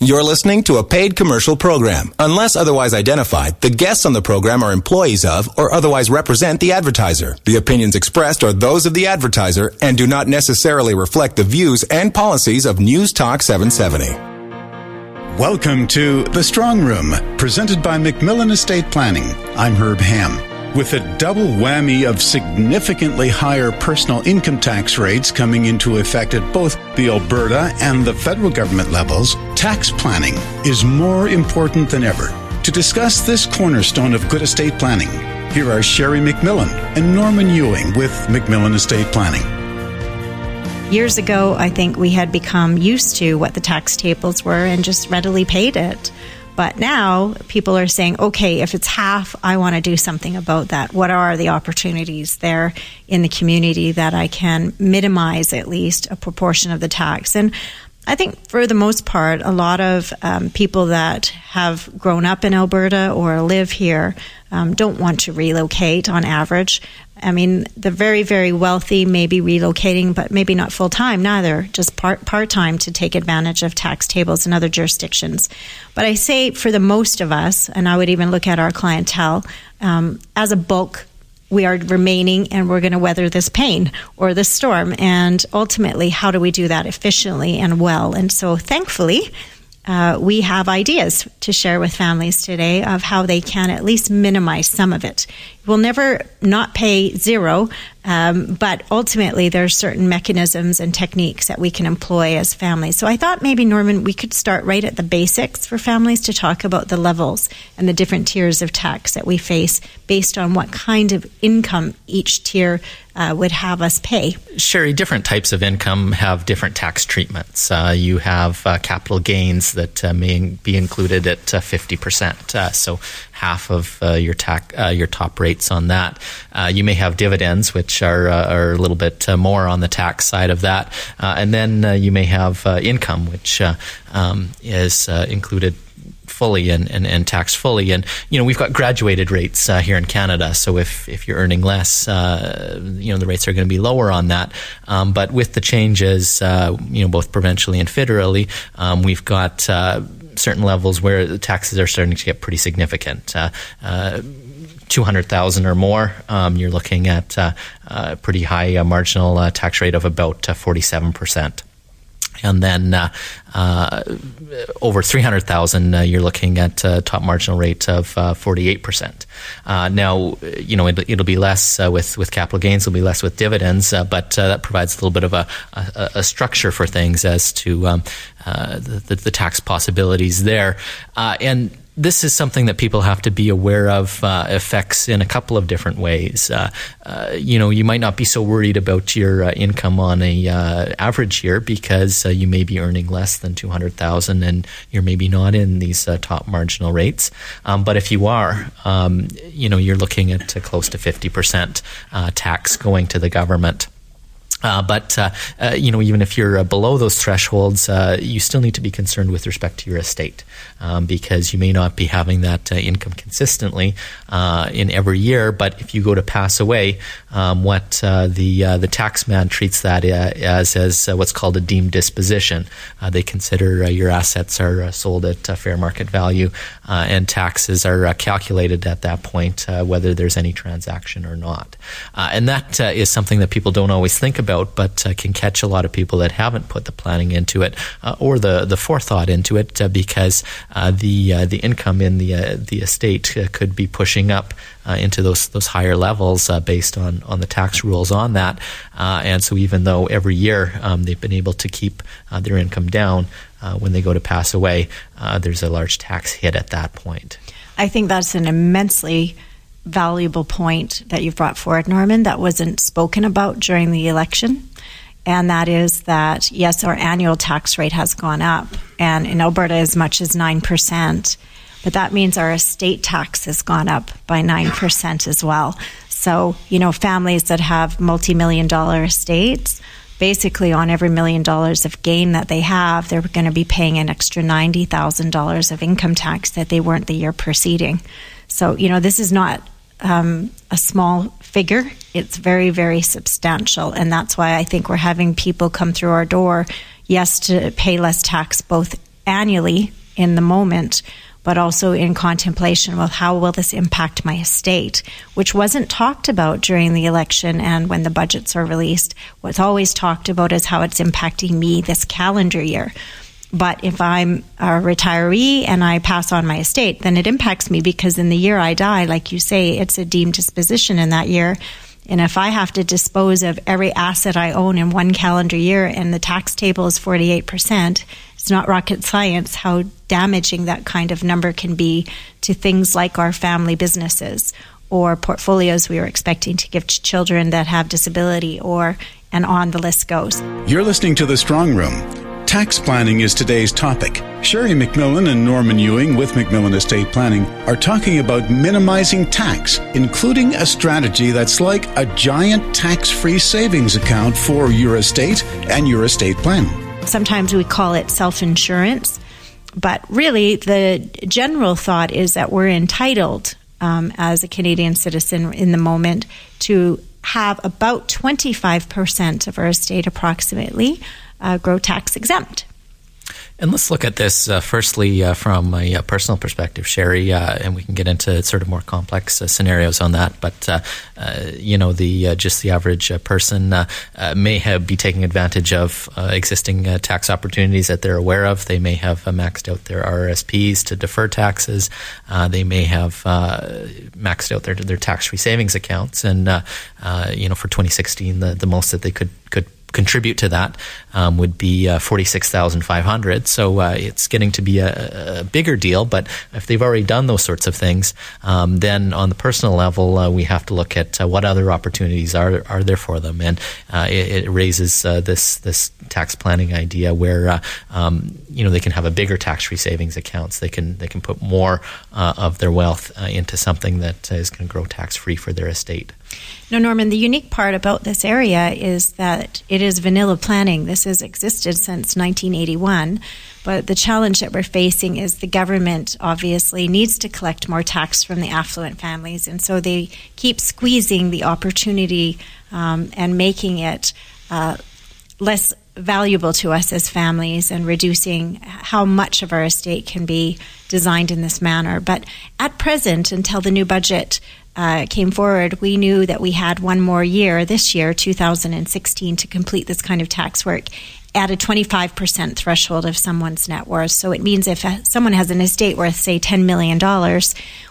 You're listening to a paid commercial program. Unless otherwise identified, the guests on the program are employees of or otherwise represent the advertiser. The opinions expressed are those of the advertiser and do not necessarily reflect the views and policies of News Talk 770. Welcome to The Strong Room, presented by MacMillan Estate Planning. I'm Herb Ham. With a double whammy of significantly higher personal income tax rates coming into effect at both the Alberta and the federal government levels, tax planning is more important than ever. To discuss this cornerstone of good estate planning, here are Sherry MacMillan and Norman Ewing with MacMillan Estate Planning. Years ago, I think we had become used to what the tax tables were and just readily paid it. But now people are saying, okay, if it's half, I want to do something about that. What are the opportunities there in the community that I can minimize at least a proportion of the tax? And I think for the most part, a lot of um, people that have grown up in Alberta or live here um, don't want to relocate on average. I mean, the very, very wealthy may be relocating, but maybe not full time, neither, just part part time to take advantage of tax tables in other jurisdictions. But I say for the most of us, and I would even look at our clientele, um, as a bulk, we are remaining and we're going to weather this pain or this storm. And ultimately, how do we do that efficiently and well? And so, thankfully, uh, we have ideas to share with families today of how they can at least minimize some of it. We'll never not pay zero, um, but ultimately there are certain mechanisms and techniques that we can employ as families. So I thought maybe Norman, we could start right at the basics for families to talk about the levels and the different tiers of tax that we face based on what kind of income each tier uh, would have us pay. Sherry, different types of income have different tax treatments. Uh, you have uh, capital gains that uh, may be included at 50%. Uh, uh, so half of your, tax, your top rates on that. you may have dividends, which are, are a little bit more on the tax side of that. and then you may have income, which um, is included fully and, and, and taxed fully. And, you know, we've got graduated rates uh, here in Canada. So if, if you're earning less, uh, you know, the rates are going to be lower on that. Um, but with the changes, uh, you know, both provincially and federally, um, we've got uh, certain levels where the taxes are starting to get pretty significant. Uh, uh, 200,000 or more, um, you're looking at uh, a pretty high uh, marginal uh, tax rate of about 47% and then uh, uh, over 300,000, uh, you're looking at a top marginal rate of 48%. Uh, uh, now, you know, it, will be less uh, with, with capital gains, it'll be less with dividends, but that provides a little bit of a, a, a structure for things as to um, the, the, tax possibilities there. and this is something that people have to be aware of uh, effects in a couple of different ways. Uh, uh, you know, you might not be so worried about your uh, income on a uh, average year because uh, you may be earning less than two hundred thousand, and you're maybe not in these top marginal rates. Um, but if you are, um, you know, you're looking at close to fifty percent tax going to the government. Uh, but uh, uh, you know, even if you're uh, below those thresholds, uh, you still need to be concerned with respect to your estate um, because you may not be having that uh, income consistently in every year. But if you go to pass away, um, what the the tax man treats that as as what's called a deemed disposition. they consider your assets are sold at fair market value, and taxes are calculated at that point, whether there's any transaction or not. and that is something that people don't always think about about, but uh, can catch a lot of people that haven't put the planning into it uh, or the, the forethought into it uh, because uh, the uh, the income in the the estate could be pushing up into those those higher levels based on on the tax rules on that. and so even though every year um, they've been able to keep their income down, when they go to pass away, there's a large tax hit at that point. I think that's an immensely valuable point that you've brought forward, Norman, that wasn't spoken about during the election. And that is that, yes, our annual tax rate has gone up, and in Alberta, as much as 9%. But that means our estate tax has gone up by 9% as well. So, you know, families that have multi million dollar estates, basically on every million dollars of gain that they have, they're going to be paying an extra $90,000 of income tax that they weren't the year preceding. So, you know, this is not um, a small figure. It's very, very substantial. And that's why I think we're having people come through our door, yes, to pay less tax both annually in the moment, but also in contemplation well, how will this impact my estate, which wasn't talked about during the election and when the budgets are released. What's always talked about is how it's impacting me this calendar year. But if I'm a retiree and I pass on my estate, then it impacts me because in the year I die, like you say, it's a deemed disposition in that year. And if I have to dispose of every asset I own in one calendar year and the tax table is 48%, it's not rocket science how damaging that kind of number can be to things like our family businesses or portfolios we were expecting to give to children that have disability or and on the list goes. You're listening to The Strong Room. Tax planning is today's topic. Sherry MacMillan and Norman Ewing with MacMillan Estate Planning are talking about minimizing tax, including a strategy that's like a giant tax free savings account for your estate and your estate planning. Sometimes we call it self insurance, but really the general thought is that we're entitled um, as a Canadian citizen in the moment to have about 25% of our estate approximately uh, grow tax exempt. And let's look at this uh, firstly uh, from a, a, personal perspective, Sherry, uh, and we can get into sort of more complex uh, scenarios on that. But uh, uh, you know, the just the average person may have be taking advantage of existing tax opportunities that they're aware of. They may have maxed out their RSPs to defer taxes. they may have maxed out their their tax free savings accounts, and you know, for 2016, the, the most that they could could contribute to that um, would be uh, 46,500. So uh, it's getting to be a, a, bigger deal. But if they've already done those sorts of things, um, then on the personal level, uh, we have to look at uh, what other opportunities are are there for them, and uh, it, it, raises uh, this this tax planning idea where um, you know they can have a bigger tax free savings accounts. They can they can put more of their wealth into something that is going to grow tax free for their estate. No, Norman, the unique part about this area is that it is vanilla planning. This has existed since 1981. But the challenge that we're facing is the government obviously needs to collect more tax from the affluent families. And so they keep squeezing the opportunity um, and making it uh, less valuable to us as families and reducing how much of our estate can be designed in this manner. But at present, until the new budget uh, came forward, we knew that we had one more year this year, 2016, to complete this kind of tax work at a 25% threshold of someone's net worth. So it means if someone has an estate worth, say, $10 million,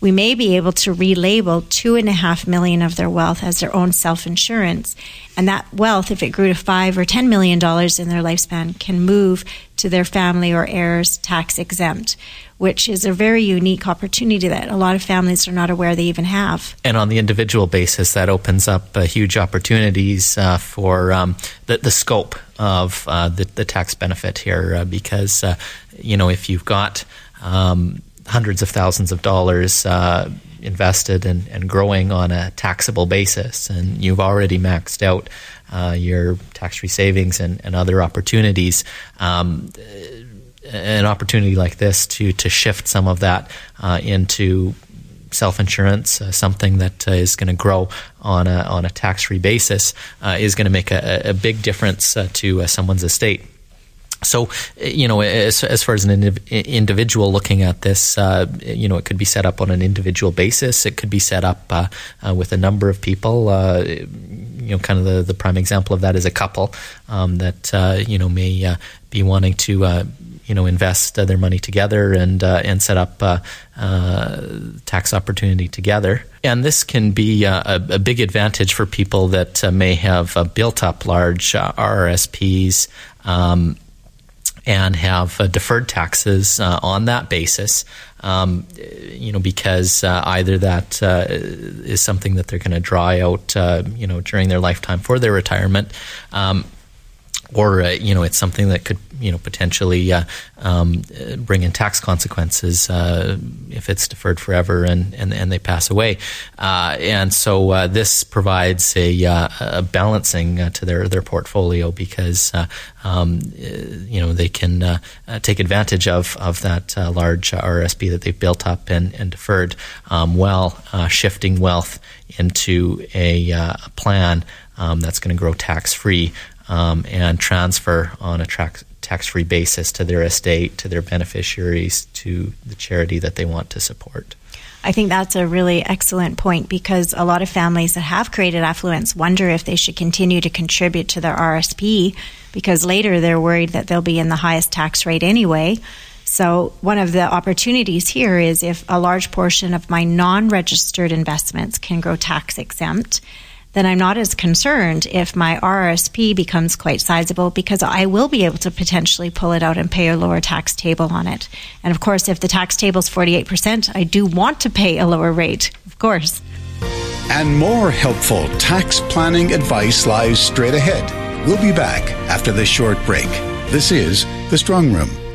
we may be able to relabel two and a half million of their wealth as their own self-insurance. And that wealth, if it grew to five or $10 million in their lifespan, can move to their family or heirs tax exempt which is a very unique opportunity that a lot of families are not aware they even have. And on the individual basis, that opens up uh, huge opportunities uh, for um, the, the, scope of uh, the, the, tax benefit here uh, because, uh, you know, if you've got um, hundreds of thousands of dollars uh, invested and, and, growing on a taxable basis, and you've already maxed out your tax free savings and, and, other opportunities. Um, an opportunity like this to to shift some of that uh, into self insurance, uh, something that uh, is going to grow on a on a tax free basis, uh, is going to make a, a, big difference uh, to uh, someone's estate. So, you know, as, as far as an individual looking at this, uh, you know, it could be set up on an individual basis. It could be set up uh, uh, with a number of people. you know, kind of the, the prime example of that is a couple um, that, you know, may be wanting to you know invest uh, their money together and uh, and set up uh, uh tax opportunity together. And this can be uh, a, a, big advantage for people that uh, may have built up large RRSPs. Um, and have uh, deferred taxes uh, on that basis, um, you know, because uh, either that is something that they're going to draw out, you know, during their lifetime for their retirement, um, or you know, it's something that could you know potentially uh, um, bring in tax consequences uh, if it's deferred forever and, and, and they pass away. Uh, and so uh, this provides a, uh, a balancing uh, to their their portfolio because um, you know they can take advantage of of that large RSP that they've built up and, and deferred um, while shifting wealth into a, a plan um, that's going to grow tax free um, and transfer on a tax free basis to their estate, to their beneficiaries, to the charity that they want to support. I think that's a really excellent point because a lot of families that have created affluence wonder if they should continue to contribute to their RSP because later they're worried that they'll be in the highest tax rate anyway. So, one of the opportunities here is if a large portion of my non registered investments can grow tax exempt, then I'm not as concerned if my RRSP becomes quite sizable because I will be able to potentially pull it out and pay a lower tax table on it. And of course, if the tax table is 48%, I do want to pay a lower rate, of course. And more helpful tax planning advice lies straight ahead. We'll be back after this short break. This is The Strong Room.